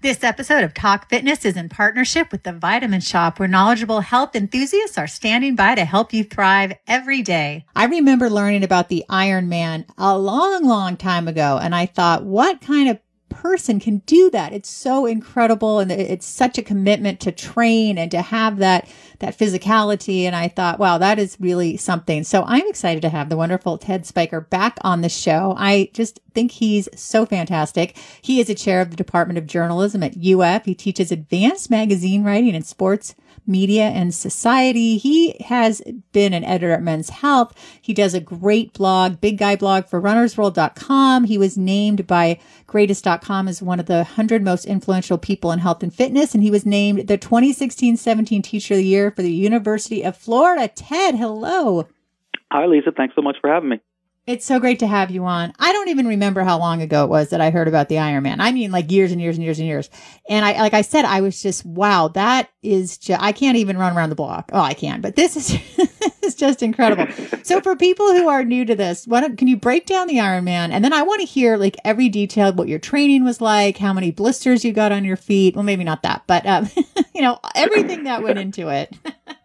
This episode of Talk Fitness is in partnership with the Vitamin Shoppe, where knowledgeable health enthusiasts are standing by to help you thrive every day. I remember learning about the Ironman a long, long time ago, and I thought, what kind of person can do that. It's so incredible. And it's such a commitment to train and to have that, that physicality. And I thought, wow, that is really something. So I'm excited to have the wonderful Ted Spiker back on the show. I just think he's so fantastic. He is a chair of the Department of Journalism at UF. He teaches advanced magazine writing and sports media and society. He has been an editor at Men's Health. He does a great blog, big guy blog for runnersworld.com. He was named by greatist.com as one of the 100 most influential people in health and fitness. And he was named the 2016-17 teacher of the year for the University of Florida. Ted, hello. Hi, Lisa. Thanks so much for having me. It's so great to have you on. I don't even remember how long ago it was that I heard about the Ironman. I mean, like years and years and years and years. And I, like I said, I was just, wow, that is just, I can't even run around the block. Oh, I can, but this is, this is just incredible. so for people who are new to this, what, can you break down the Ironman? And then I want to hear like every detail, what your training was like, how many blisters you got on your feet. Well, maybe not that, but, um, you know, everything that went into it.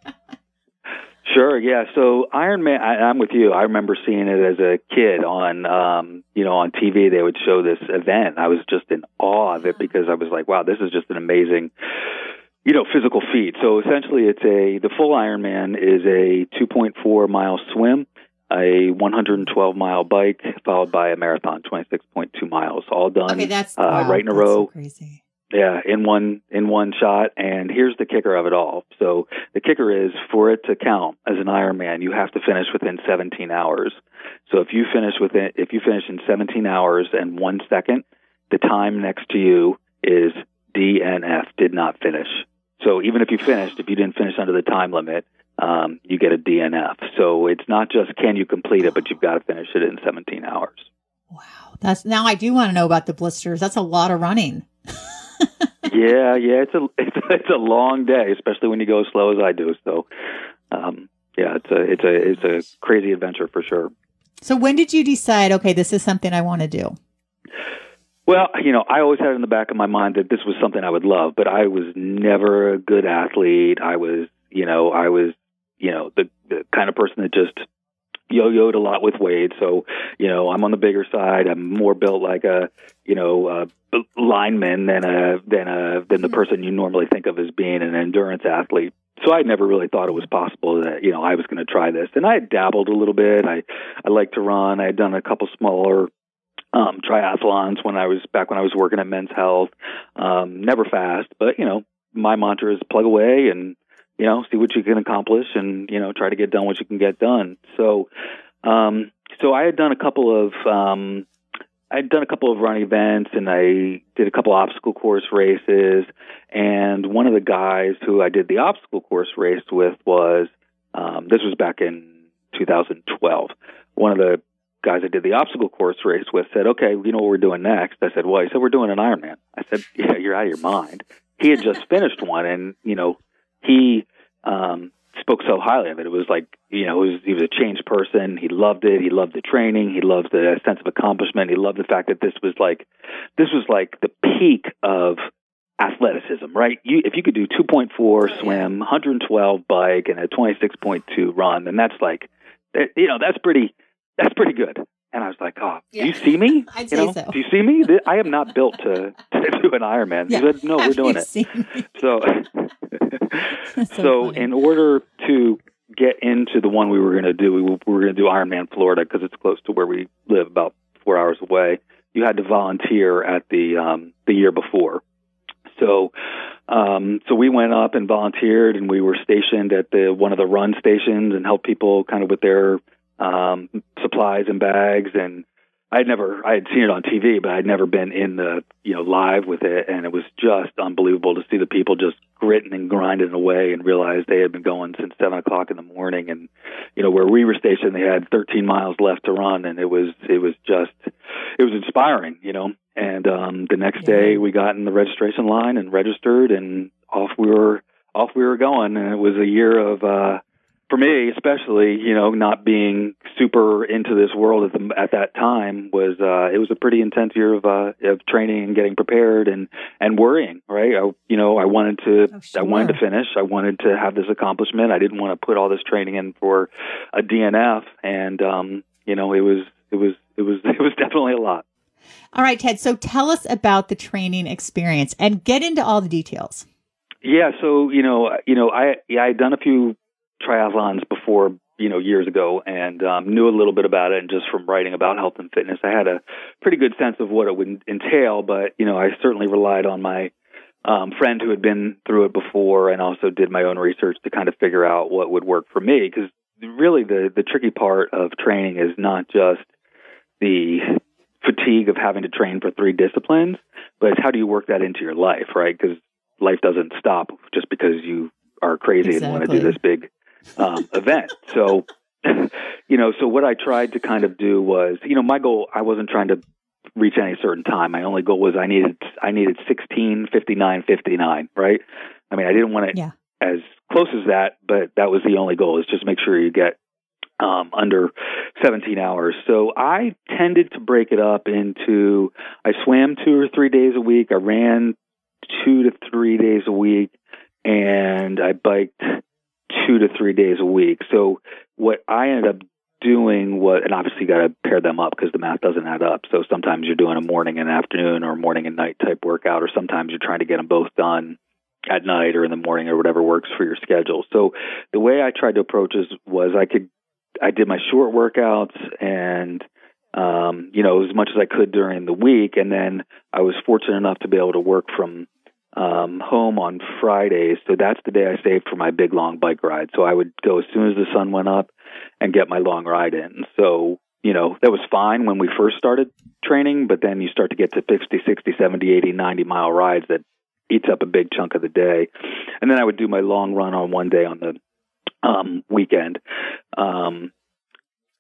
Sure, yeah. So Iron Man, I, I'm with you. I remember seeing it as a kid on, um, you know, on TV. They would show this event. I was just in awe of it because I was like, wow, this is just an amazing, you know, physical feat. So essentially, it's a the full Ironman is a 2.4 mile swim, a 112 mile bike, followed by a marathon, 26.2 miles, all done. Okay, that's uh, wow, right in a row. so crazy. Yeah, in one in one shot. And here's the kicker of it all. So the kicker is for it to count as an Ironman, you have to finish within 17 hours. So if you finish within if you finish in 17 hours and one second, the time next to you is DNF, did not finish. So even if you finished, if you didn't finish under the time limit, um, you get a DNF. So it's not just can you complete it, but you've got to finish it in 17 hours. Wow. That's now I do want to know about the blisters. That's a lot of running. yeah, yeah, it's a it's, it's a long day, especially when you go as slow as I do. So, um, yeah, it's a it's a it's a crazy adventure for sure. So when did you decide, okay, this is something I want to do? Well, you know, I always had in the back of my mind that this was something I would love, but I was never a good athlete. I was, you know, I was, you know, the the kind of person that just yo-yoed a lot with weight. So, you know, I'm on the bigger side. I'm more built like a, you know, a lineman than a than a than the person you normally think of as being an endurance athlete. So I never really thought it was possible that you know I was going to try this. And I had dabbled a little bit. I I like to run. I had done a couple smaller um triathlons when I was back when I was working at Men's Health. Um never fast, but you know, my mantra is plug away and you know, see what you can accomplish and, you know, try to get done what you can get done. So, um, so I had done a couple of, um, I'd done a couple of run events and I did a couple obstacle course races. And one of the guys who I did the obstacle course race with was, um, this was back in 2012. One of the guys I did the obstacle course race with said, okay, you know what we're doing next? I said, well, he said, we're doing an Ironman. I said, yeah, you're out of your mind. He had just finished one and, you know, he um, spoke so highly of it. It was like you know, he was, he was a changed person. He loved it. He loved the training. He loved the sense of accomplishment. He loved the fact that this was like this was like the peak of athleticism, right? You if you could do 2.4 swim, 112 bike, and a 26.2 run, then that's like you know that's pretty that's pretty good. And I was like, "Oh, Yeah. do you see me? I'd you say know, so. do you see me? I am not built to to do an Ironman." He said, "No, we're doing it." me? So, So, in order to get into the one we were going to do, we were, we were going to do Ironman Florida because it's close to where we live, about four hours away. You had to volunteer at the um, the year before. So, um, so we went up and volunteered, and we were stationed at the one of the run stations and helped people kind of with their um, supplies and bags. And I had never, I had seen it on TV, but I'd never been in the, you know, live with it, and it was just unbelievable to see the people just gritting and grinding away and realize they had been going since seven o'clock in the morning, and you know where we were stationed, they had 13 miles left to run, and it was, it was just, it was inspiring, you know. And um, the next Yeah. day, we got in the registration line and registered, and off we were, off we were going, and it was a year of. uh for me, especially, you know, not being super into this world at, the, at that time was uh, it was a pretty intense year of uh, of training and getting prepared and and worrying. Right, I, you know, I wanted to oh, sure. I wanted to finish. I wanted to have this accomplishment. I didn't want to put all this training in for a DNF, and um, you know, it was it was it was it was definitely a lot. All right, Ted. So tell us about the training experience and get into all the details. Yeah, so you know, you know, I yeah, I had done a few triathlons before, you know, years ago, and um, knew a little bit about it. And just from writing about health and fitness, I had a pretty good sense of what it would entail. But you know, I certainly relied on my um, friend who had been through it before, and also did my own research to kind of figure out what would work for me. Because really, the the tricky part of training is not just the fatigue of having to train for three disciplines, but it's how do you work that into your life, right? Because life doesn't stop just because you are crazy exactly. and want to do this big um, event. So, you know, so what I tried to kind of do was, you know, my goal, I wasn't trying to reach any certain time. My only goal was I needed, I needed 16, 59, 59, right? I mean, I didn't want it yeah. as close as that, but that was the only goal is just make sure you get um, under 17 hours. So I tended to break it up into I swam two or three days a week. I ran two to three days a week, and I biked two to three days a week. So what I ended up doing was, and obviously you got to pair them up because the math doesn't add up. So sometimes you're doing a morning and afternoon or morning and night type workout, or sometimes you're trying to get them both done at night or in the morning or whatever works for your schedule. So the way I tried to approach this was I could, I did my short workouts and um, you know, as much as I could during the week. And then I was fortunate enough to be able to work from um, home on Fridays. So that's the day I saved for my big long bike ride. So I would go as soon as the sun went up and get my long ride in. So, you know, that was fine when we first started training, but then you start to get to 50, 60, 70, 80, 90 mile rides that eats up a big chunk of the day. And then I would do my long run on one day on the um, weekend. Um,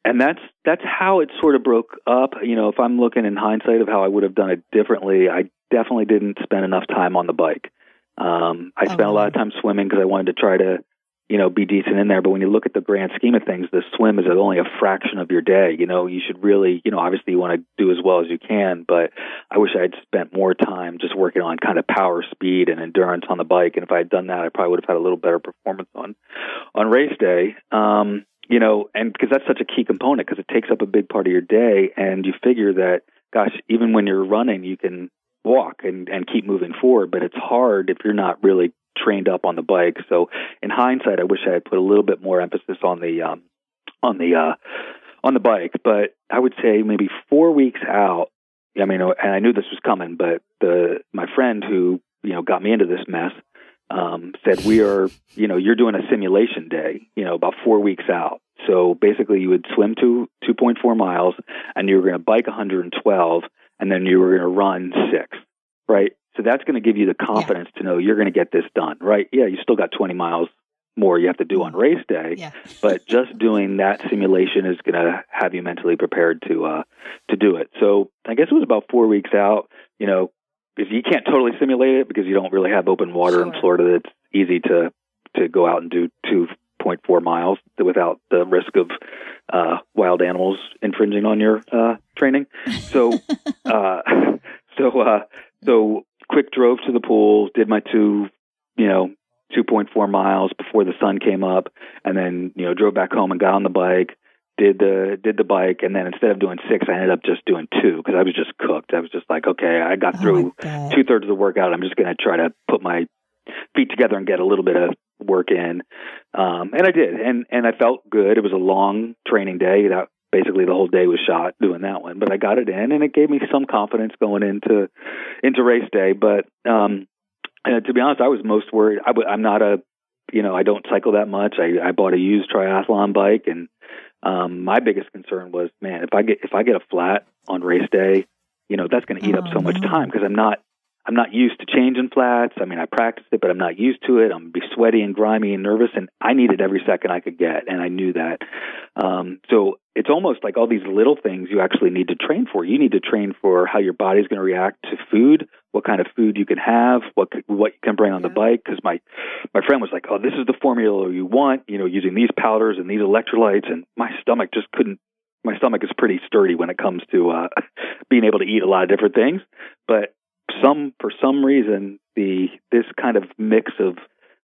and that's that's how it sort of broke up. You know, if I'm looking in hindsight of how I would have done it differently, I definitely didn't spend enough time on the bike. Um, I spent a lot of time swimming because I wanted to try to, you know, be decent in there. But when you look at the grand scheme of things, the swim is only a fraction of your day. You know, you should really, you know, obviously you want to do as well as you can. But I wish I had spent more time just working on kind of power, speed, and endurance on the bike. And if I had done that, I probably would have had a little better performance on on race day. Um, you know, and because that's such a key component because it takes up a big part of your day, and you figure that, gosh, even when you're running, you can walk and and keep moving forward, but it's hard if you're not really trained up on the bike. So, in hindsight, I wish I had put a little bit more emphasis on the um, on the uh, on the bike. But I would say maybe four weeks out. I mean, and I knew this was coming, but the my friend who you know got me into this mess um, said, "We are, you know, you're doing a simulation day, you know, about four weeks out. So basically, you would swim to 2.4 miles, and you were going to bike 112, and then you were going to run six, right? So that's going to give you the confidence yeah. to know you're going to get this done, right? Yeah, you still got 20 miles more you have to do on race day, yeah. but just doing that simulation is going to have you mentally prepared to uh, to do it. So I guess it was about four weeks out. You know, because you can't totally simulate it because you don't really have open water sure. in Florida that's easy to to go out and do 2.4 miles without the risk of uh, wild animals infringing on your uh, training. So, uh, so, uh, so quick drove to the pool, did my two, you know, 2.4 miles before the sun came up, and then you know drove back home and got on the bike, did the did the bike and then instead of doing six i ended up just doing two because i was just cooked. I was just like okay i got oh through two thirds of the workout. I'm just going to try to put my feet together and get a little bit of work in. Um and i did and and i felt good. It was a long training day. That basically the whole day was shot doing that one but i got it in and it gave me some confidence going into into race day but um and to be honest i was most worried. I w- i'm not a you know i don't cycle that much. I i bought a used triathlon bike and um, my biggest concern was, man, if I get if I get a flat on race day, you know that's going to eat oh, up so no. much time because I'm not I'm not used to changing flats. I mean, I practiced it, but I'm not used to it. I'm be sweaty and grimy and nervous, and I needed every second I could get, and I knew that. Um, so it's almost like all these little things you actually need to train for. You need to train for how your body's going to react to food, what kind of food you can have, what what you can bring on the bike. Because my my friend was like, "Oh, this is the formula you want," you know, using these powders and these electrolytes, and my stomach just couldn't my stomach is pretty sturdy when it comes to uh, being able to eat a lot of different things. But some for some reason the this kind of mix of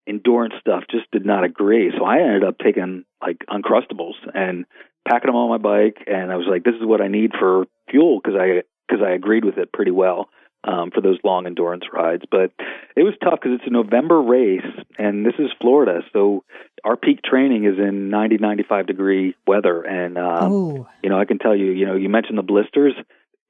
endurance stuff just did not agree. So I ended up taking like uncrustables and packing them on my bike, and I was like, this is what I need for fuel because I because I agreed with it pretty well. Um, for those long endurance rides, but it was tough because it's a November race, and this is Florida, so our peak training is in 90, 95 degree weather, and um, you know I can tell you, you know, you mentioned the blisters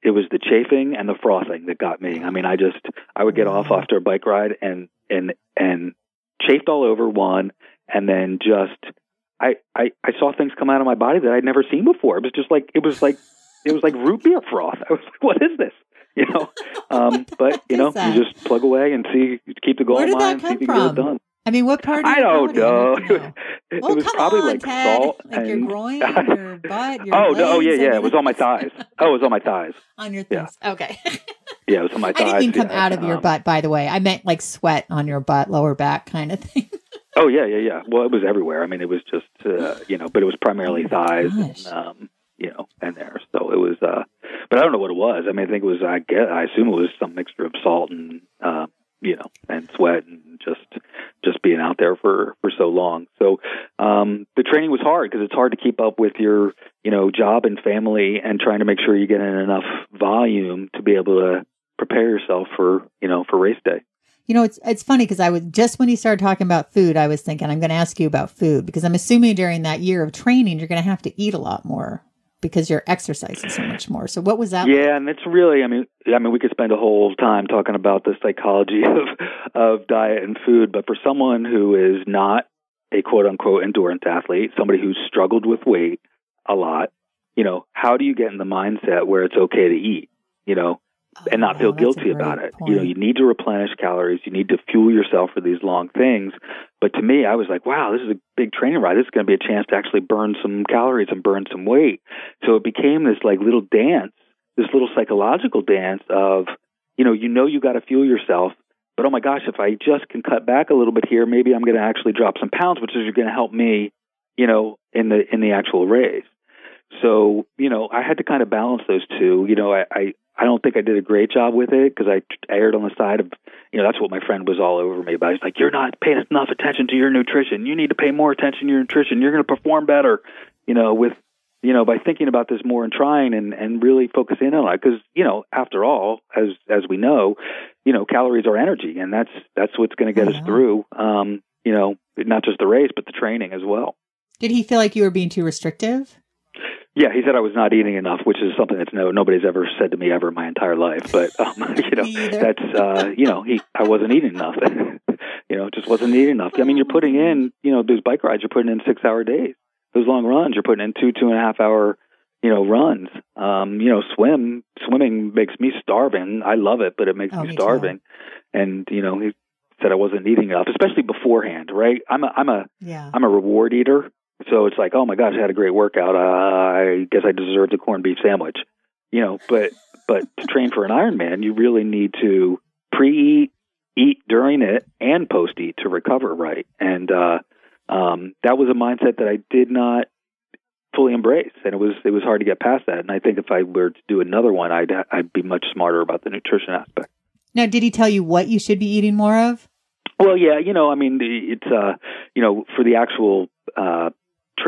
it was the chafing and the frothing that got me. I mean, I just I would get off after a bike ride and and and chafed all over one, and then just I I I saw things come out of my body that I'd never seen before. It was just like it was like it was like root beer froth. I was like, what is this? You know, um, but you know, you just plug away and see, keep the goal in mind, see if you can get it done. I mean, what part? I don't know. it well, was probably on, like Ted. salt like and your groin, your butt, your oh legs, no, oh yeah, yeah. It was on my thighs. Oh, it was on my thighs. on your thighs. Okay. Yeah, it was on my I thighs. didn't mean come yeah. out of your Um, butt, by the way. I meant like sweat on your butt, lower back kind of thing. Oh yeah, yeah, yeah. Well, it was everywhere. I mean, it was just uh, you know, but it was primarily Oh, thighs, and, um, you know, and there. So it was. uh But I don't know what it was. I mean, I think it was. I guess, I assume it was some mixture of salt and uh, you know, and sweat and just just being out there for for so long. So um the training was hard because it's hard to keep up with your you know job and family and trying to make sure you get in enough volume to be able to prepare yourself for you know for race day. You know, it's it's funny because I was just when you started talking about food, I was thinking I'm going to ask you about food because I'm assuming during that year of training you're going to have to eat a lot more because you're exercising so much more. So what was that? like? Yeah, and it's really, I mean, I mean, we could spend a whole time talking about the psychology of of diet and food, but for someone who is not a quote unquote endurance athlete, somebody who's struggled with weight a lot, you know, how do you get in the mindset where it's okay to eat, you know, and not Oh, feel guilty about it? You know, you need to replenish calories, you need to fuel yourself for these long things. But to me, I was like, wow, this is a big training ride. This is going to be a chance to actually burn some calories and burn some weight. So it became this like little dance, this little psychological dance of, you know, you know you got to fuel yourself, but oh my gosh, if I just can cut back a little bit here, maybe I'm going to actually drop some pounds, which is going to help me, you know, in the in the actual race. So you know, I had to kind of balance those two. You know, I I, I don't think I did a great job with it because I erred on the side of, you know, that's what my friend was all over me about. He's like, you're not paying enough attention to your nutrition. You need to pay more attention to your nutrition. You're going to perform better, you know, with you know, by thinking about this more and trying and, and really focusing on it. Because, you know, after all, as as we know, you know, calories are energy and that's that's what's gonna get Yeah. us through um, you know, not just the race, but the training as well. Did he feel like you were being too restrictive? Yeah, he said I was not eating enough, which is something that's no nobody's ever said to me ever in my entire life. But um, you know, that's uh, you know, he I wasn't eating enough. you know, just wasn't eating enough. I mean, you're putting in, you know, those bike rides, you're putting in six hour days. Those long runs, you're putting in two two and a half hour, you know, runs. Um, you know, swim swimming makes me starving. I love it, but it makes Oh, me me too. starving. And you know, he said I wasn't eating enough, especially beforehand. Right? I'm a I'm a Yeah. I'm a reward eater, so it's like, oh my gosh, I had a great workout. Uh, I guess I deserved a corned beef sandwich. You know, but but to train for an Ironman, you really need to pre-eat, eat during it, and post-eat to recover right. And uh, um, that was a mindset that I did not fully embrace, and it was it was hard to get past that. And I think if I were to do another one, I'd I'd be much smarter about the nutrition aspect. Now, did he tell you what you should be eating more of? Well, yeah, you know, I mean, it's uh, you know, for the actual uh,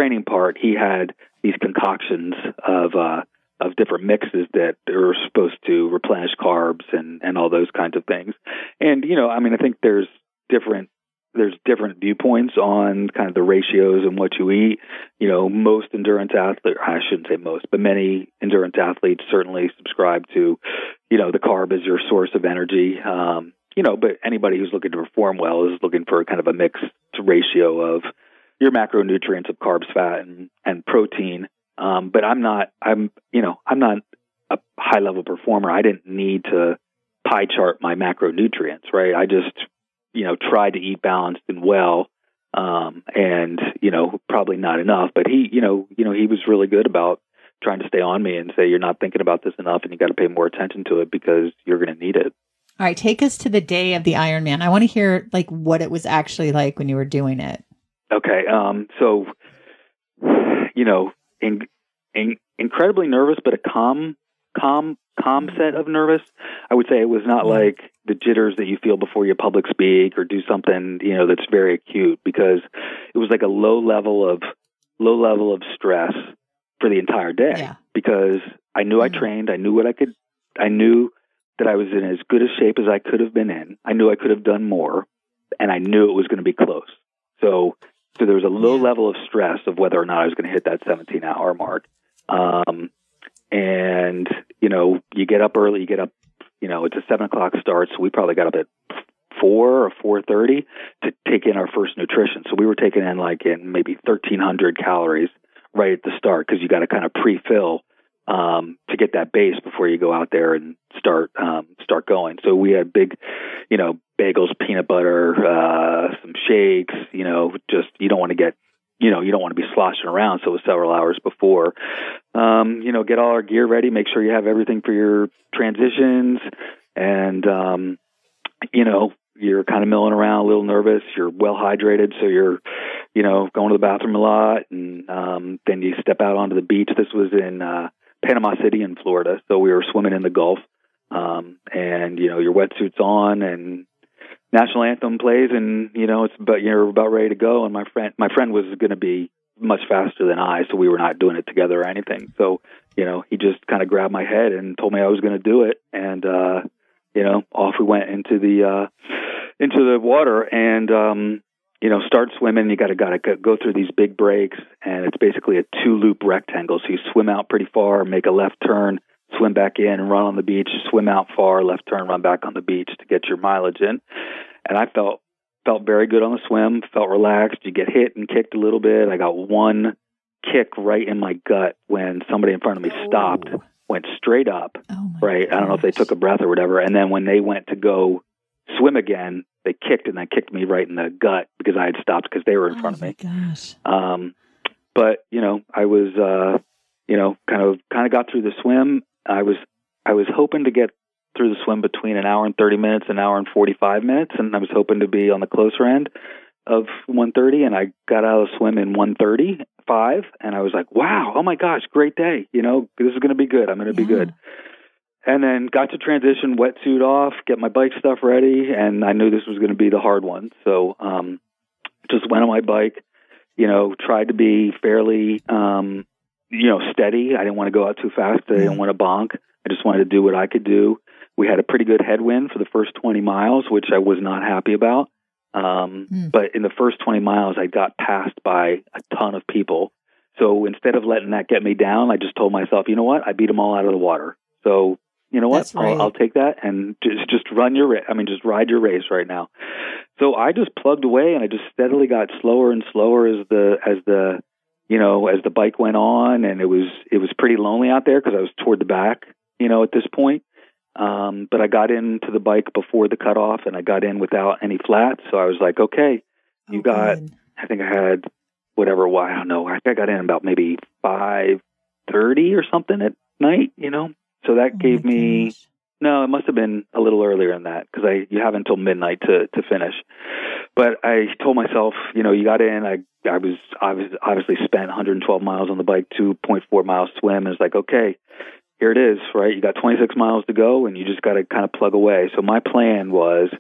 training part, he had these concoctions of uh, of different mixes that are supposed to replenish carbs and and all those kinds of things. And you know, I mean, I think there's different there's different viewpoints on kind of the ratios and what you eat. You know, most endurance athletes, I shouldn't say most, but many endurance athletes certainly subscribe to, you know, the carb is your source of energy. Um, you know, but anybody who's looking to perform well is looking for kind of a mixed ratio of your macronutrients of carbs, fat, and, and protein. Um, but I'm not, I'm, you know, I'm not a high level performer. I didn't need to pie chart my macronutrients, right? I just, you know, tried to eat balanced and well. Um, and, you know, probably not enough, but he, you know, you know, he was really good about trying to stay on me and say, you're not thinking about this enough and you got to pay more attention to it because you're going to need it. All right. Take us to the day of the Ironman. I want to hear like what it was actually like when you were doing it. Okay. Um, so, you know, in, in, incredibly nervous, but a calm, calm, calm set of nervous. I would say it was not like the jitters that you feel before you public speak or do something, you know, that's very acute because it was like a low level of low level of stress for the entire day Yeah. because I knew I Mhm. trained, I knew what I could I knew that I was in as good a shape as I could have been in. I knew I could have done more and I knew it was going to be close. So so there was a low level of stress of whether or not I was going to hit that 17 hour mark. Um, and you know, you get up early. You get up. You know, it's a seven o'clock start, so we probably got up at four or four thirty to take in our first nutrition. So we were taking in like in maybe 1,300 calories right at the start because you got to kind of pre-fill um, to get that base before you go out there and start um, start going. So we had big, you know, bagels, peanut butter, uh, some shakes. You know, just you don't want to get, you know, you don't want to be sloshing around. So it was several hours before. Um, you know, get all our gear ready. Make sure you have everything for your transitions, and um, you know, you're kind of milling around, a little nervous. You're well hydrated, so you're, you know, going to the bathroom a lot, and um, then you step out onto the beach. This was in uh, Panama City in Florida, so we were swimming in the Gulf, um, and you know, your wetsuit's on, and national anthem plays, and you know, it's but you're about ready to go. And my friend, my friend was going to be much faster than I, so we were not doing it together or anything. So, you know, he just kind of grabbed my head and told me I was going to do it, and uh, you know, off we went into the uh, into the water, and um, you know, start swimming. You got to got to go through these big breaks, and it's basically a two loop rectangle. So you swim out pretty far, make a left turn, swim back in, run on the beach, swim out far, left turn, run back on the beach to get your mileage in. And I felt felt very good on the swim, felt relaxed. You get hit and kicked a little bit. I got one kick right in my gut when somebody in front of me stopped, Oh. went straight up, Oh right? I don't know if they took a breath or whatever. And then when they went to go swim again, they kicked and they kicked me right in the gut because I had stopped because they were in front of oh me. my gosh. Um, but you know, I was, uh, you know, kind of, kind of got through the swim. I was, I was hoping to get through the swim between an hour and 30 minutes, an hour and 45 minutes. And I was hoping to be on the closer end of 130. And I got out of the swim in 135. And I was like, wow, oh my gosh, great day. You know, this is going to be good. I'm going to be good. And then got to transition, wetsuit off, get my bike stuff ready, and I knew this was going to be the hard one. So um, just went on my bike, you know, tried to be fairly, um, you know, steady. I didn't want to go out too fast. I didn't want to bonk. I just wanted to do what I could do. We had a pretty good headwind for the first 20 miles, which I was not happy about. Um, Hmm. But in the first 20 miles, I got passed by a ton of people. So instead of letting that get me down, I just told myself, you know what? I beat them all out of the water. So you know what? Right. I'll, I'll take that and just just run your race. I mean, just ride your race right now. So I just plugged away, and I just steadily got slower and slower as the as the you know as the bike went on, and it was it was pretty lonely out there because I was toward the back, you know, at this point. Um, but I got into the bike before the cutoff, and I got in without any flats. So I was like, okay, you Oh, got- good. I think I had whatever. Why I don't know. I think I got in about maybe five thirty or something at night. You know, so that Oh gave me gosh. no. It must have been a little earlier than that because I you have until midnight to to finish. But I told myself, you know, you got in. I I was I was obviously spent 112 miles on the bike, 2.4 miles swim. And it's like, okay, here it is, right? You got 26 miles to go, and you just got to kind of plug away. So my plan was,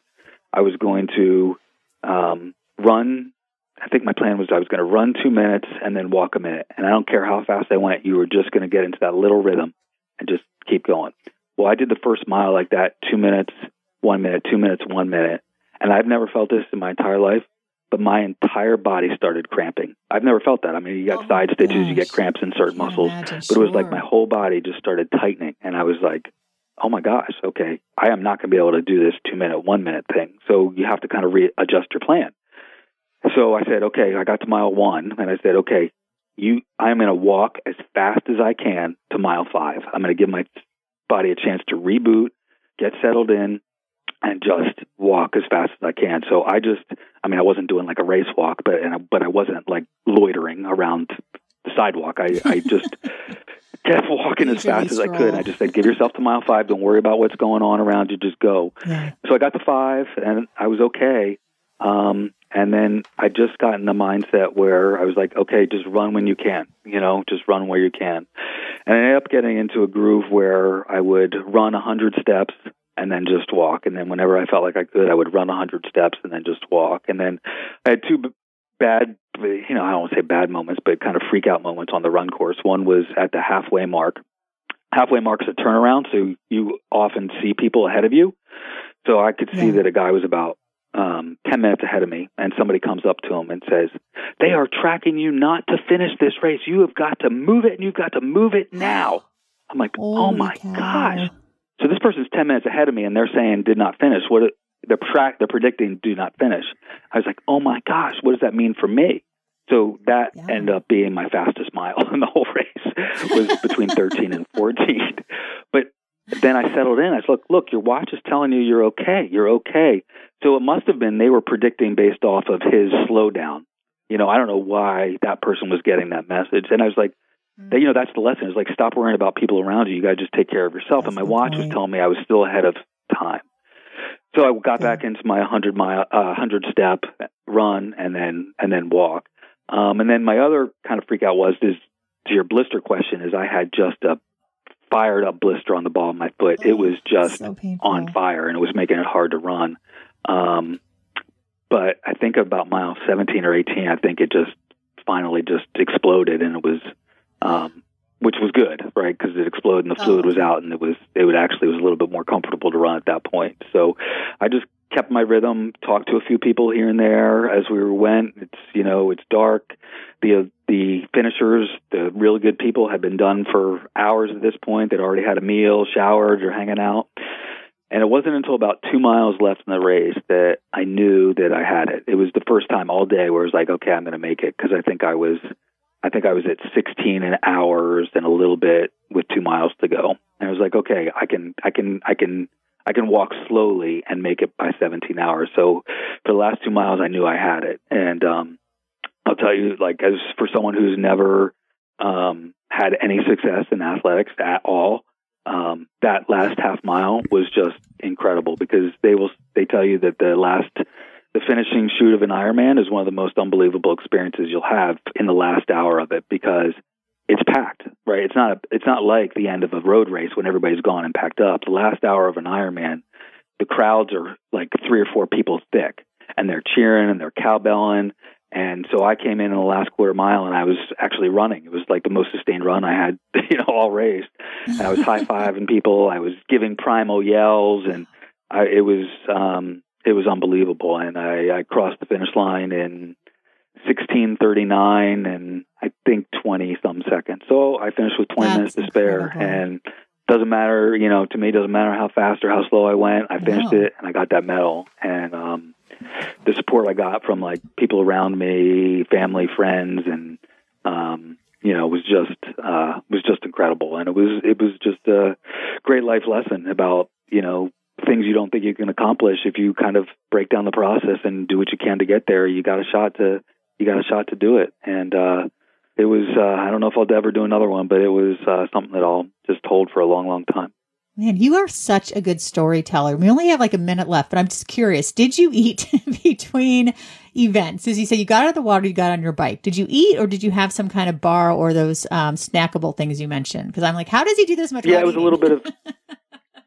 I was going to um, run. I think my plan was I was going to run two minutes and then walk a minute. And I don't care how fast I went, you were just going to get into that little rhythm and just keep going. Well, I did the first mile like that, two minutes, one minute, two minutes, one minute. And I've never felt this in my entire life, but my entire body started cramping. I've never felt that. I mean, you got Oh, side stitches, you get cramps in certain muscles, imagine. but it was like my whole body just started tightening. And I was like, oh my gosh, okay, I am not going to be able to do this two minute, one minute thing. So you have to kind of readjust your plan. So I said, okay, I got to mile one, and I said, okay, you, I'm going to walk as fast as I can to mile five. I'm going to give my body a chance to reboot, get settled in, and just walk as fast as I can. So I just, I mean, I wasn't doing like a race walk, but and I, but I wasn't like loitering around the sidewalk. I I just kept walking as fast as I could. I just said, give yourself to mile five. Don't worry about what's going on around you. Just go. Yeah. So I got to five, and I was okay. Um, and then I just got in the mindset where I was like, okay, just run when you can, you know, just run where you can. And I ended up getting into a groove where I would run a hundred steps and then just walk. And then whenever I felt like I could, I would run a hundred steps and then just walk. And then I had two bad, you know, I don't want to say bad moments, but kind of freak out moments on the run course. One was at the halfway mark. Halfway mark is a turnaround, so you often see people ahead of you. So I could see yeah. that a guy was about um, 10 minutes ahead of me, and somebody comes up to him and says, They are tracking you not to finish this race. You have got to move it, and you've got to move it now. I'm like, Holy Oh my cow. gosh. So this person's 10 minutes ahead of me, and they're saying did not finish. What they're, track, they're predicting do not finish. I was like, Oh my gosh, what does that mean for me? So that yeah. ended up being my fastest mile in the whole race was between 13 and 14. But then I settled in. I said, look, look, your watch is telling you you're okay. You're okay. So it must have been they were predicting based off of his slowdown. You know, I don't know why that person was getting that message. And I was like, mm-hmm. you know, that's the lesson. Is like stop worrying about people around you. You got to just take care of yourself. That's and my watch point. was telling me I was still ahead of time. So I got back into my 100 mile, uh, 100 step run, and then and then walk. Um, and then my other kind of freak out was is to your blister question is I had just a fired up blister on the ball of my foot. It was just so on fire and it was making it hard to run. Um, but I think about mile 17 or 18, I think it just finally just exploded and it was, um, which was good, right? Because it exploded and the fluid oh. was out, and it was it would actually was a little bit more comfortable to run at that point. So I just kept my rhythm, talked to a few people here and there as we went. It's you know it's dark. The the finishers, the really good people, had been done for hours at this point. They'd already had a meal, showered, or hanging out. And it wasn't until about two miles left in the race that I knew that I had it. It was the first time all day where I was like, okay, I'm going to make it because I think I was, I think I was at 16 and hours and a little bit with two miles to go. And I was like, okay, I can, I can, I can I can walk slowly and make it by 17 hours. So for the last two miles, I knew I had it. And um, I'll tell you, like, as for someone who's never um, had any success in athletics at all, um, that last half mile was just incredible because they will they tell you that the last the finishing chute of an Ironman is one of the most unbelievable experiences you'll have in the last hour of it because it's packed, right? It's not a, it's not like the end of a road race when everybody's gone and packed up. The last hour of an Ironman, the crowds are like three or four people thick, and they're cheering and they're cowbelling. And so I came in in the last quarter mile, and I was actually running. It was like the most sustained run I had, you know, all race. And I was high fiving people. I was giving primal yells, and I, it was um, it was unbelievable. And I, I crossed the finish line in 1639 and I think 20 some seconds. So I finished with 20 That's minutes to spare and doesn't matter, you know, to me doesn't matter how fast or how slow I went. I finished no. it and I got that medal and um the support I got from like people around me, family, friends and um you know, was just uh was just incredible and it was it was just a great life lesson about, you know, things you don't think you can accomplish if you kind of break down the process and do what you can to get there you got a shot to you got a shot to do it. And uh, it was uh, I don't know if I'll ever do another one, but it was uh, something that I'll just hold for a long, long time. Man, you are such a good storyteller. We only have like a minute left, but I'm just curious. Did you eat between events? As you said, you got out of the water, you got on your bike. Did you eat or did you have some kind of bar or those um, snackable things you mentioned? Because I'm like, how does he do this much? Yeah, it was eating? a little bit of.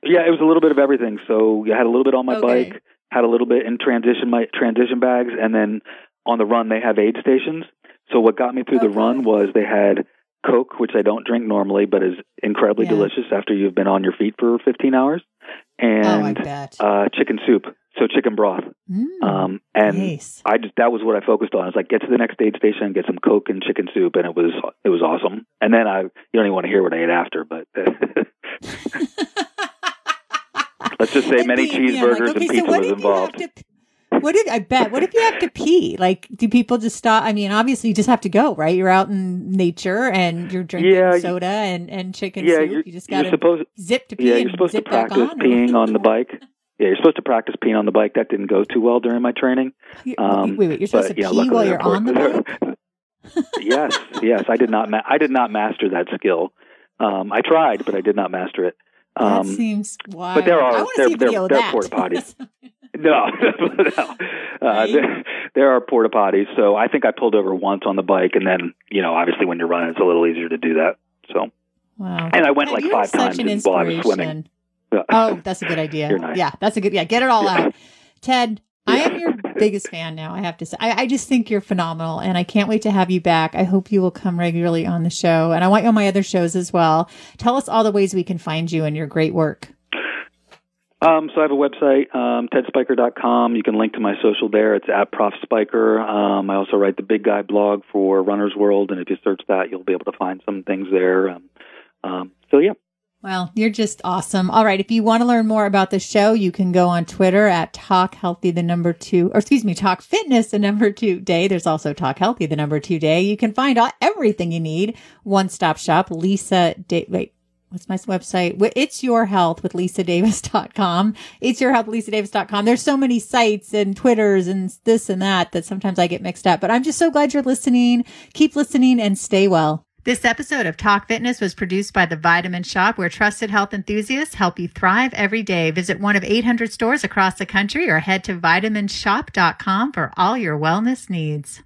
yeah, it was a little bit of everything. So I had a little bit on my okay. bike, had a little bit in transition my transition bags, and then on the run they have aid stations. So what got me through okay. the run was they had Coke, which I don't drink normally, but is incredibly yeah. delicious after you've been on your feet for 15 hours, and oh, uh, chicken soup, so chicken broth. Mm, um, and nice. I just that was what I focused on. I was like, get to the next aid station, get some Coke and chicken soup, and it was it was awesome. And then I you don't even want to hear what I ate after, but. Let's just say many cheeseburgers yeah, like, okay, and pizza so was involved. What if I bet? What if you have to pee? Like, do people just stop? I mean, obviously, you just have to go, right? You're out in nature and you're drinking Yeah, you- soda and and chicken yeah, soup. you're, just got to supposed zip to pee yeah you're supposed to practice on. peeing on the bike. Yeah, you're supposed to practice peeing on the bike. That didn't go too well during my training. Um, wait, wait, you're supposed but to pee luckily while you're on the bike. yes, yes, I did not. Ma- I did not master that skill. Um, I tried, but I did not master it. that Um, seems wild. there are- there, see a video there, that. there are porta potties. no, no. Uh, there, there are porta potties. So I think I pulled over once on the bike, and then you know, obviously, when you're running, it's a little easier to do that. So, wow. and I went like five times while I was swimming. Oh, that's a good idea. Nice. Yeah, that's a good. Yeah, get it all Yeah. out. Ted, I am your biggest fan now. I have to say, I, I just think you're phenomenal, and I can't wait to have you back. I hope you will come regularly on the show, and I want you on my other shows as well. Tell us all the ways we can find you and your great work. Um, so I have a website, um, tedspiker.com. You can link to my social there. It's at Prof Spiker. Um, I also write the Big Guy blog for Runner's World, and if you search that, you'll be able to find some things there. Um, um, so yeah, Well, you're just awesome. All right. If you want to learn more about the show, you can go on Twitter at Talk Healthy, the number two, or excuse me, Talk Fitness, the number two day. There's also Talk Healthy, the number two day. You can find all, everything you need. One stop shop. Lisa, da- wait, what's my website? It's Your Health with lisadavis.com. It's Your Health, lisadavis.com. There's so many sites and Twitters and this and that that sometimes I get mixed up, but I'm just so glad you're listening. Keep listening and stay well. This episode of Talk Fitness was produced by The Vitamin Shoppe, where trusted health enthusiasts help you thrive every day. Visit one of 800 stores across the country or head to vitaminshoppe.com for all your wellness needs.